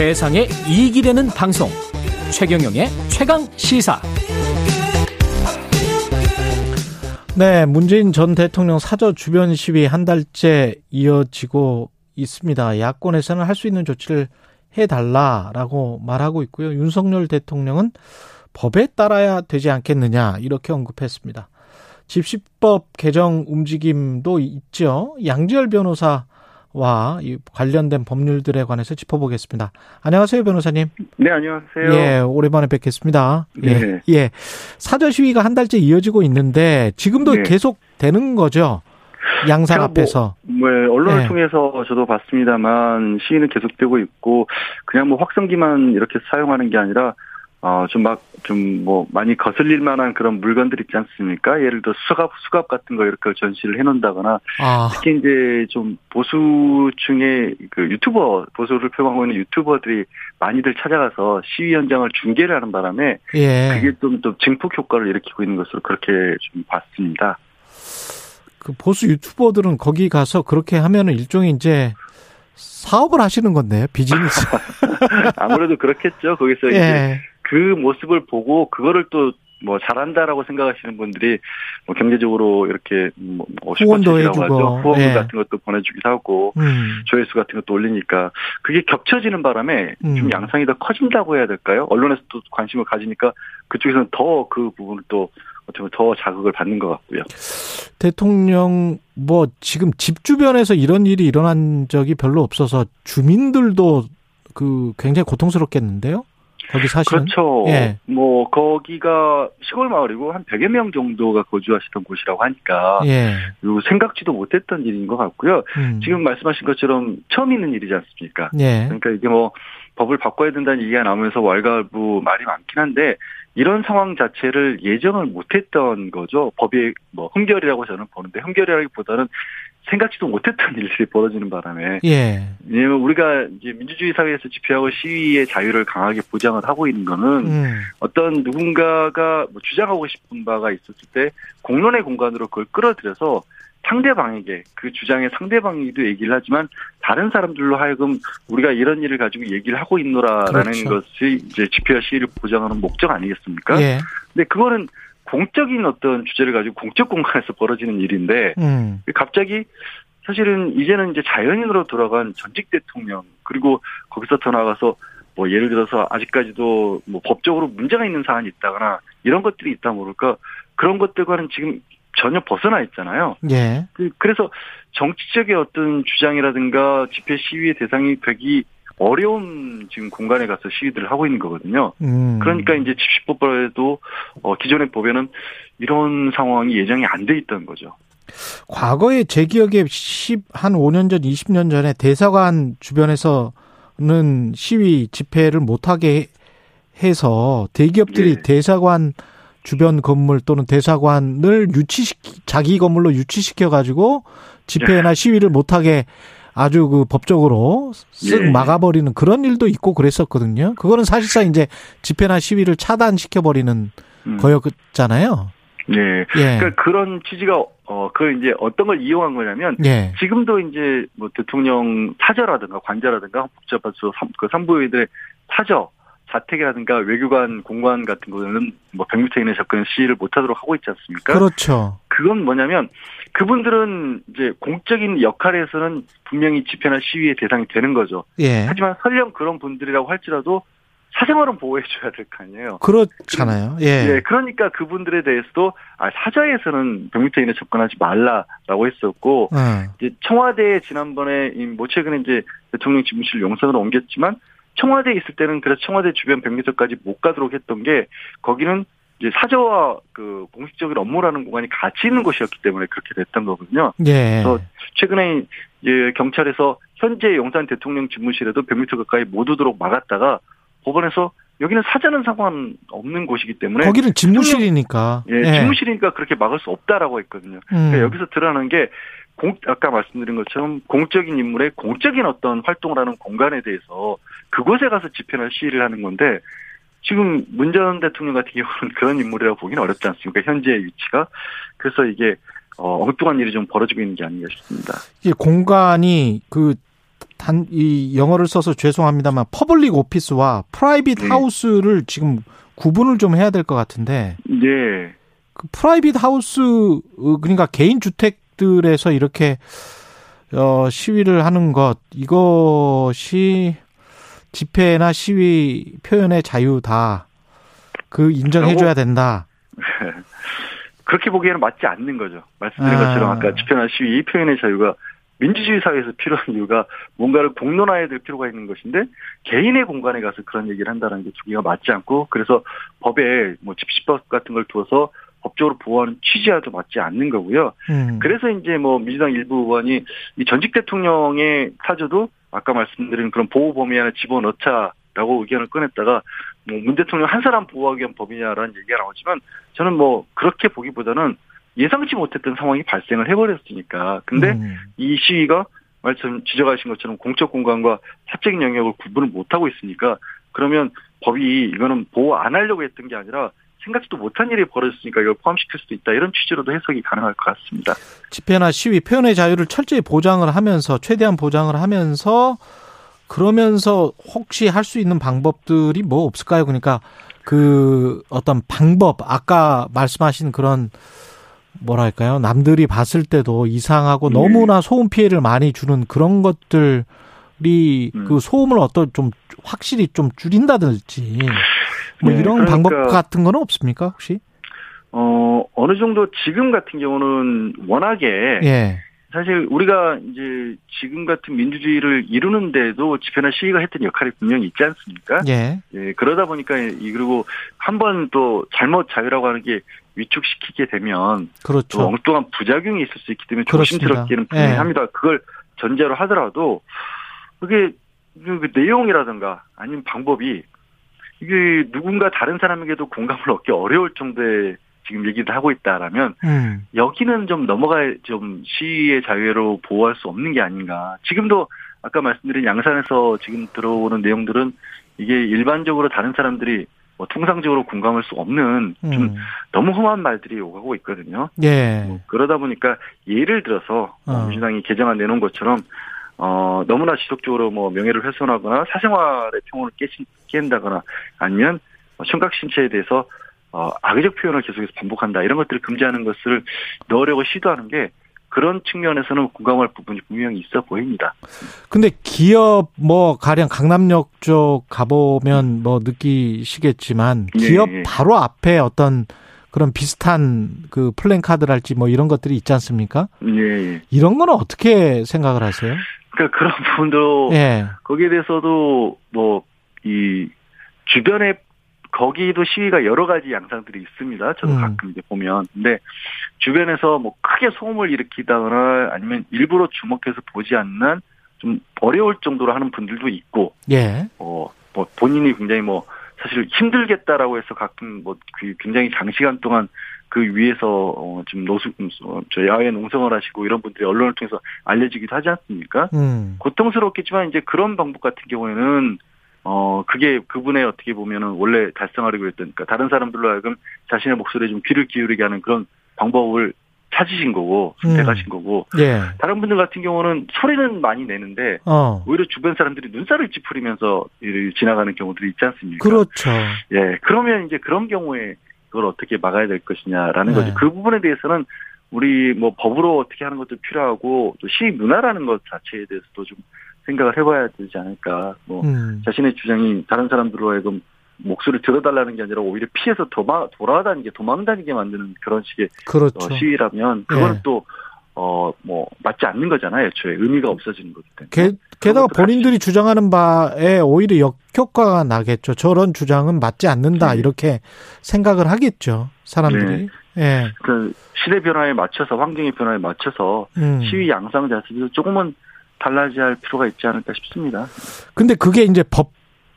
세상에 이익이 되는 방송 최경영의 최강 시사 네, 문재인 전 대통령 사저 주변 시위 한 달째 이어지고 있습니다. 야권에서는 할 수 있는 조치를 해달라라고 말하고 있고요. 윤석열 대통령은 법에 따라야 되지 않겠느냐 이렇게 언급했습니다. 집시법 개정 움직임도 있죠. 양지열 변호사 와 관련된 법률들에 관해서 짚어보겠습니다. 안녕하세요, 변호사님. 네, 안녕하세요. 예, 오랜만에 뵙겠습니다. 네. 예, 예. 사저 시위가 한 달째 이어지고 있는데 지금도 네. 계속 되는 거죠? 양산 제가 앞에서. 뭐, 뭐 언론을 네. 통해서 저도 봤습니다만 시위는 계속되고 있고 그냥 뭐 확성기만 이렇게 사용하는 게 아니라 어 좀 막 좀 뭐 많이 거슬릴 만한 그런 물건들 있지 않습니까? 예를 들어 수갑 수갑 같은 거 이렇게 전시를 해놓는다거나 아, 특히 이제 좀 보수층의 그 유튜버 보수를 표방하고 있는 유튜버들이 많이들 찾아가서 시위 현장을 중계를 하는 바람에 예. 그게 좀, 좀 증폭 효과를 일으키고 있는 것으로 그렇게 좀 봤습니다. 그 보수 유튜버들은 거기 가서 그렇게 하면은 일종의 이제 사업을 하시는 건데요, 비즈니스. 아무래도 그렇겠죠. 거기서 이제 예. 그 모습을 보고 그거를 또 뭐 잘한다라고 생각하시는 분들이 뭐 경제적으로 이렇게 뭐뭐 후원도 해주고, 하죠. 후원금 예. 같은 것도 보내주기도 하고 음, 조회수 같은 것도 올리니까 그게 겹쳐지는 바람에 음. 좀 양상이 더 커진다고 해야 될까요? 언론에서 또 관심을 가지니까 그쪽에서는 더 그 부분을 또 어떻게 보면 더 자극을 받는 것 같고요. 대통령 뭐 지금 집 주변에서 이런 일이 일어난 적이 별로 없어서 주민들도 그 굉장히 고통스럽겠는데요? 거기 사시는 그렇죠. 예. 뭐 거기가 시골 마을이고 한 100여 명 정도가 거주하시던 곳이라고 하니까 예. 요 생각지도 못했던 일인 것 같고요. 음. 지금 말씀하신 것처럼 처음 있는 일이지 않습니까? 예. 그러니까 이게 뭐 법을 바꿔야 된다는 얘기가 나오면서 왈가부 말이 많긴 한데 이런 상황 자체를 예정을 못했던 거죠. 법이 뭐 흠결이라고 저는 보는데 흠결이라기보다는 생각지도 못했던 일들이 벌어지는 바람에 예. 왜냐면 우리가 이제 민주주의 사회에서 집회하고 시위의 자유를 강하게 보장을 하고 있는 거는 음. 어떤 누군가가 뭐 주장하고 싶은 바가 있었을 때 공론의 공간으로 그걸 끌어들여서 상대방에게 그 주장의 상대방이도 얘기를 하지만 다른 사람들로 하여금 우리가 이런 일을 가지고 얘기를 하고 있노라라는 그렇죠. 것이 이제 집회와 시위를 보장하는 목적 아니겠습니까? 예. 근데 그거는 공적인 어떤 주제를 가지고 공적 공간에서 벌어지는 일인데 음. 갑자기 사실은 이제는 이제 자연인으로 돌아간 전직 대통령 그리고 거기서 더 나아가서 뭐 예를 들어서 아직까지도 뭐 법적으로 문제가 있는 사안이 있다거나 이런 것들이 있다 모를까 그런 것들과는 지금 전혀 벗어나 있잖아요. 예. 그- 그래서 정치적인 어떤 주장이라든가 집회 시위의 대상이 되기 어려운 지금 공간에 가서 시위들을 하고 있는 거거든요. 음. 그러니까 이제 집시법에도 어, 기존의 법에는 이런 상황이 예정이 안 돼 있던 거죠. 과거에 제 기억에 10, 한 5년 전, 20년 전에 대사관 주변에서는 시위 집회를 못하게 해서 대기업들이 예. 대사관 주변 건물 또는 대사관을 유치시 자기 건물로 유치시켜 가지고 집회나 시위를 못하게 아주 그 법적으로 쓱 예. 막아버리는 그런 일도 있고 그랬었거든요. 그거는 사실상 이제 집회나 시위를 차단시켜 버리는 음. 거였잖아요. 네. 예. 그러니까 그런 취지가 어, 그 이제 어떤 걸 이용한 거냐면 예. 지금도 이제 뭐 대통령 사저라든가 관저라든가 헌법재판소 삼- 그 산부인들의 사저 자택이라든가 외교관 공관 같은 거는 뭐 100m 이내 접근 시위를 못하도록 하고 있지 않습니까? 그렇죠. 그건 뭐냐면 그분들은 이제 공적인 역할에서는 분명히 집회나 시위의 대상이 되는 거죠. 예. 하지만 설령 그런 분들이라고 할지라도 사생활은 보호해줘야 될 거 아니에요. 그렇잖아요. 예. 네, 그러니까 그분들에 대해서도 아, 사저에서는 100m 이내 접근하지 말라라고 했었고 어. 이제 청와대에 지난번에 이뭐 최근에 이제 대통령 집무실 용산으로 옮겼지만 청와대에 있을 때는 그래서 청와대 주변 100m까지 못 가도록 했던 게 거기는 이제 사저와 그 공식적인 업무라는 공간이 같이 있는 곳이었기 때문에 그렇게 됐던 거거든요. 예. 그래서 최근에 이제 경찰에서 현재 용산 대통령 집무실에도 100m 가까이 못 오도록 막았다가 법원에서 여기는 사자는 상관 없는 곳이기 때문에 거기는 집무실이니까. 예, 집무실이니까 그렇게 막을 수 없다라고 했거든요. 음. 그러니까 여기서 드러나는 게 공, 아까 말씀드린 것처럼 공적인 인물의 공적인 어떤 활동을 하는 공간에 대해서 그곳에 가서 집회나 시위를 하는 건데 지금 문 전 대통령 같은 경우는 그런 인물이라고 보기는 어렵지 않습니까? 현재의 위치가. 그래서 이게 어, 엉뚱한 일이 좀 벌어지고 있는 게 아닌가 싶습니다. 이 공간이 그 단, 이 영어를 써서 죄송합니다만 public office와 private 네. house를 지금 구분을 좀 해야 될 것 같은데 네. 그 프라이빗 하우스 어, 그러니까 개인 주택 들에서 이렇게 어 시위를 하는 것 이것이 집회나 시위 표현의 자유다. 그 인정해 줘야 된다. 그렇게 보기에는 맞지 않는 거죠. 말씀드린 아. 것처럼 아까 집회나 시위 표현의 자유가 민주주의 사회에서 필요한 이유가 뭔가를 공론화해야 될 필요가 있는 것인데 개인의 공간에 가서 그런 얘기를 한다는 게 주기가 맞지 않고 그래서 법에 뭐 집시법 같은 걸 두어서 법적으로 보호하는 취지와도 맞지 않는 거고요. 음. 그래서 이제 뭐 민주당 일부 의원이 이 전직 대통령의 사저도 아까 말씀드린 그런 보호 범위 안에 집어넣자라고 의견을 꺼냈다가 뭐 문 대통령 한 사람 보호하기 위한 법이냐라는 얘기가 나오지만 저는 뭐 그렇게 보기보다는 예상치 못했던 상황이 발생을 해버렸으니까. 근데 음. 이 시위가 말씀 지적하신 것처럼 공적 공간과 사적인 영역을 구분을 못하고 있으니까 그러면 법이 이거는 보호 안 하려고 했던 게 아니라 생각지도 못한 일이 벌어졌으니까 이걸 포함시킬 수도 있다 이런 취지로도 해석이 가능할 것 같습니다. 집회나 시위 표현의 자유를 철저히 보장을 하면서 최대한 보장을 하면서 그러면서 혹시 할 수 있는 방법들이 뭐 없을까요? 그러니까 그 어떤 방법 아까 말씀하신 그런 뭐랄까요? 남들이 봤을 때도 이상하고 네. 너무나 소음 피해를 많이 주는 그런 것들이 음. 그 소음을 어떤 좀 확실히 좀 줄인다든지 뭐 네, 이런 그러니까- 방법 같은 거는 없습니까? 혹시? 어 어느 정도 지금 같은 경우는 워낙에 예. 사실 우리가 이제 지금 같은 민주주의를 이루는데도 집회나 시위가 했던 역할이 분명히 있지 않습니까? 예. 예, 그러다 보니까 이 그리고 한 번 또 잘못 자유라고 하는 게 위축시키게 되면 또 그렇죠. 엉뚱한 부작용이 있을 수 있기 때문에. 조심스럽기는 분명히 예. 합니다. 그걸 전제로 하더라도 그게 그 내용이라든가 아니면 방법이 이게 누군가 다른 사람에게도 공감을 얻기 어려울 정도의 지금 얘기를 하고 있다라면 음. 여기는 좀 넘어갈 좀 시위의 자유로 보호할 수 없는 게 아닌가. 지금도 아까 말씀드린 양산에서 지금 들어오는 내용들은 이게 일반적으로 다른 사람들이 뭐 통상적으로 공감할 수 없는 좀 음. 너무 험한 말들이 오가고 있거든요. 예. 뭐 그러다 보니까 예를 들어서 뭐 어. 민주당이 개정안 내놓은 것처럼 어 너무나 지속적으로 뭐 명예를 훼손하거나 사생활의 평온을 깨친, 깬다거나 아니면 뭐 청각 신체에 대해서 어 악의적 표현을 계속해서 반복한다 이런 것들을 금지하는 것을 넣으려고 시도하는 게 그런 측면에서는 공감할 부분이 분명히 있어 보입니다. 근데 기업 뭐 가령 강남역 쪽 가보면 뭐 느끼시겠지만 예, 기업 예. 바로 앞에 어떤 그런 비슷한 그 플랜카드랄지 뭐 이런 것들이 있지 않습니까? 예, 예. 이런 거는 어떻게 생각을 하세요? 그러니까 그런 부분도 예. 거기에 대해서도 뭐 이 주변에 거기도 시위가 여러 가지 양상들이 있습니다. 저도 음. 가끔 이제 보면 근데 주변에서 뭐 크게 소음을 일으키다거나 아니면 일부러 주목해서 보지 않는 좀 어려울 정도로 하는 분들도 있고 예. 어, 뭐 본인이 굉장히 뭐 사실 힘들겠다라고 해서 가끔 뭐그 굉장히 장시간 동안 그 위에서 어, 지금 노숙 어, 저 야외 농성을 하시고 이런 분들이 언론을 통해서 알려지기도 하지 않습니까? 음. 고통스럽겠지만 이제 그런 방법 같은 경우에는 어 그게 그분의 어떻게 보면은 원래 달성하려고 했던 그러니까 다른 사람들로 하여금 자신의 목소리에 좀 귀를 기울이게 하는 그런 방법을 찾으신 거고 선택하신 거고 예. 다른 분들 같은 경우는 소리는 많이 내는데 어. 오히려 주변 사람들이 눈살을 찌푸리면서 이- 지나가는 경우들이 있지 않습니까? 그렇죠. 예 그러면 이제 그런 경우에 그걸 어떻게 막아야 될 것이냐라는 네. 거죠. 그 부분에 대해서는 우리 뭐 법으로 어떻게 하는 것도 필요하고 또 시위 문화라는 것 자체에 대해서도 좀 생각을 해봐야 되지 않을까. 뭐 음. 자신의 주장이 다른 사람들로 하여금 목소리를 들어달라는 게 아니라 오히려 피해서 도마, 돌아다니게 도망다니게 만드는 그런 식의 그렇죠. 어, 시위라면 그거는 예. 또 어, 뭐, 맞지 않는 거잖아요, 애초에. 의미가 없어지는 거기 때문에. 게, 그것도 본인들이 주장하는 바에 오히려 역효과가 나겠죠. 저런 주장은 맞지 않는다. 네. 이렇게 생각을 하겠죠. 사람들이. 예. 그 시대 변화에 맞춰서, 환경의 변화에 맞춰서 음. 시위 양상 자체도 조금은 달라져야 할 필요가 있지 않을까 싶습니다. 근데 그게 이제 법,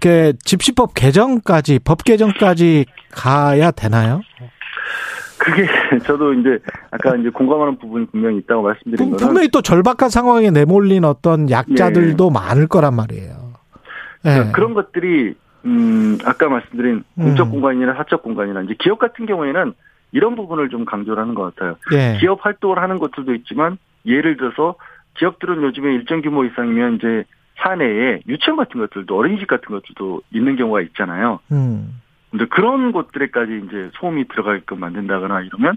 게 집시법 개정까지, 법 개정까지 가야 되나요? 그게 저도 이제 아까 이제 공감하는 부분이 분명히 있다고 말씀드린 분- 거는 분명히 또 절박한 상황에 내몰린 어떤 약자들도 많을 거란 말이에요. 예. 그러니까 그런 것들이 음 아까 말씀드린 공적 음. 공간이나 사적 공간이나 이제 기업 같은 경우에는 이런 부분을 좀 강조를 하는 것 같아요. 예. 기업 활동을 하는 것들도 있지만 예를 들어서 기업들은 요즘에 일정 규모 이상이면 이제 사내에 유치원 같은 것들도 어린이집 같은 것들도 있는 경우가 있잖아요. 음. 근데 그런 곳들에까지 이제 소음이 들어가게끔 만든다거나 이러면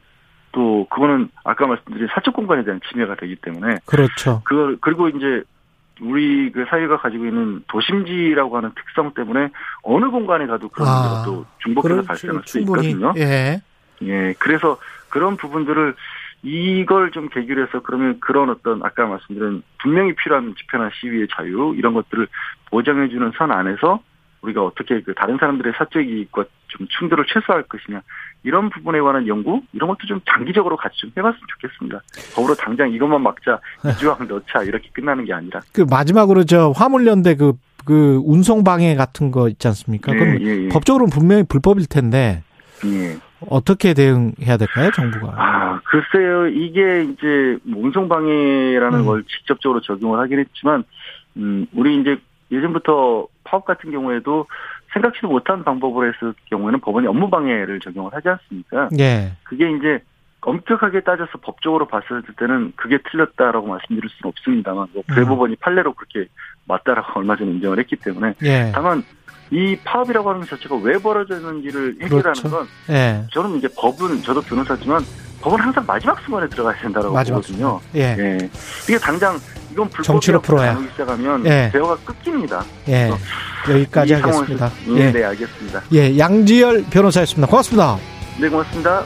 또 그거는 아까 말씀드린 사적 공간에 대한 침해가 되기 때문에 그렇죠. 그 그리고 이제 우리 그 사회가 가지고 있는 도심지라고 하는 특성 때문에 어느 공간에 가도 그런 아, 문제가 또 중복해서. 발생할 수 충분히. 있거든요. 예. 예, 그래서 그런 부분들을 이걸 좀 계기로 해서 그러면 그런 어떤 아까 말씀드린 분명히 필요한 집회나 시위의 자유 이런 것들을 보장해주는 선 안에서 우리가 어떻게 그 다른 사람들의 사적 이익과 좀 충돌을 최소화할 것이냐 이런 부분에 관한 연구 이런 것도 좀 장기적으로 같이 좀 해봤으면 좋겠습니다. 법으로 당장 이것만 막자 이조항 넣자 이렇게 끝나는 게 아니라. 그 마지막으로 저 화물연대 그, 그 운송 방해 같은 거 있지 않습니까? 예, 그럼 예, 예. 법적으로는 분명히 불법일 텐데 예. 어떻게 대응해야 될까요, 정부가? 아, 글쎄요. 이게 이제 뭐 운송 방해라는 음. 걸 직접적으로 적용을 하긴 했지만, 음, 우리 이제 예전부터 파업 같은 경우에도 생각지도 못한 방법으로 했을 경우에는 법원이 업무방해를 적용을 하지 않습니까? 예. 그게 이제 엄격하게 따져서 법적으로 봤을 때는 그게 틀렸다라고 말씀드릴 수는 없습니다만, 뭐 음. 대법원이 판례로 그렇게 맞다라고 얼마 전에 인정을 했기 때문에, 예. 다만 이 파업이라고 하는 것 자체가 왜 벌어졌는지를 해결하는 그렇죠. 건 예. 저는 이제 법은 저도 변호사지만 법은 항상 마지막 순간에 들어가야 된다고 마지막 보거든요. 예. 예. 이게 당장 이건 정치로 풀어야. 시작하면 예. 대화가 끊깁니다. 예. 여기까지 하겠습니다. 예, 예. 네, 알겠습니다. 예. 양지열 변호사였습니다. 고맙습니다. 네, 고맙습니다.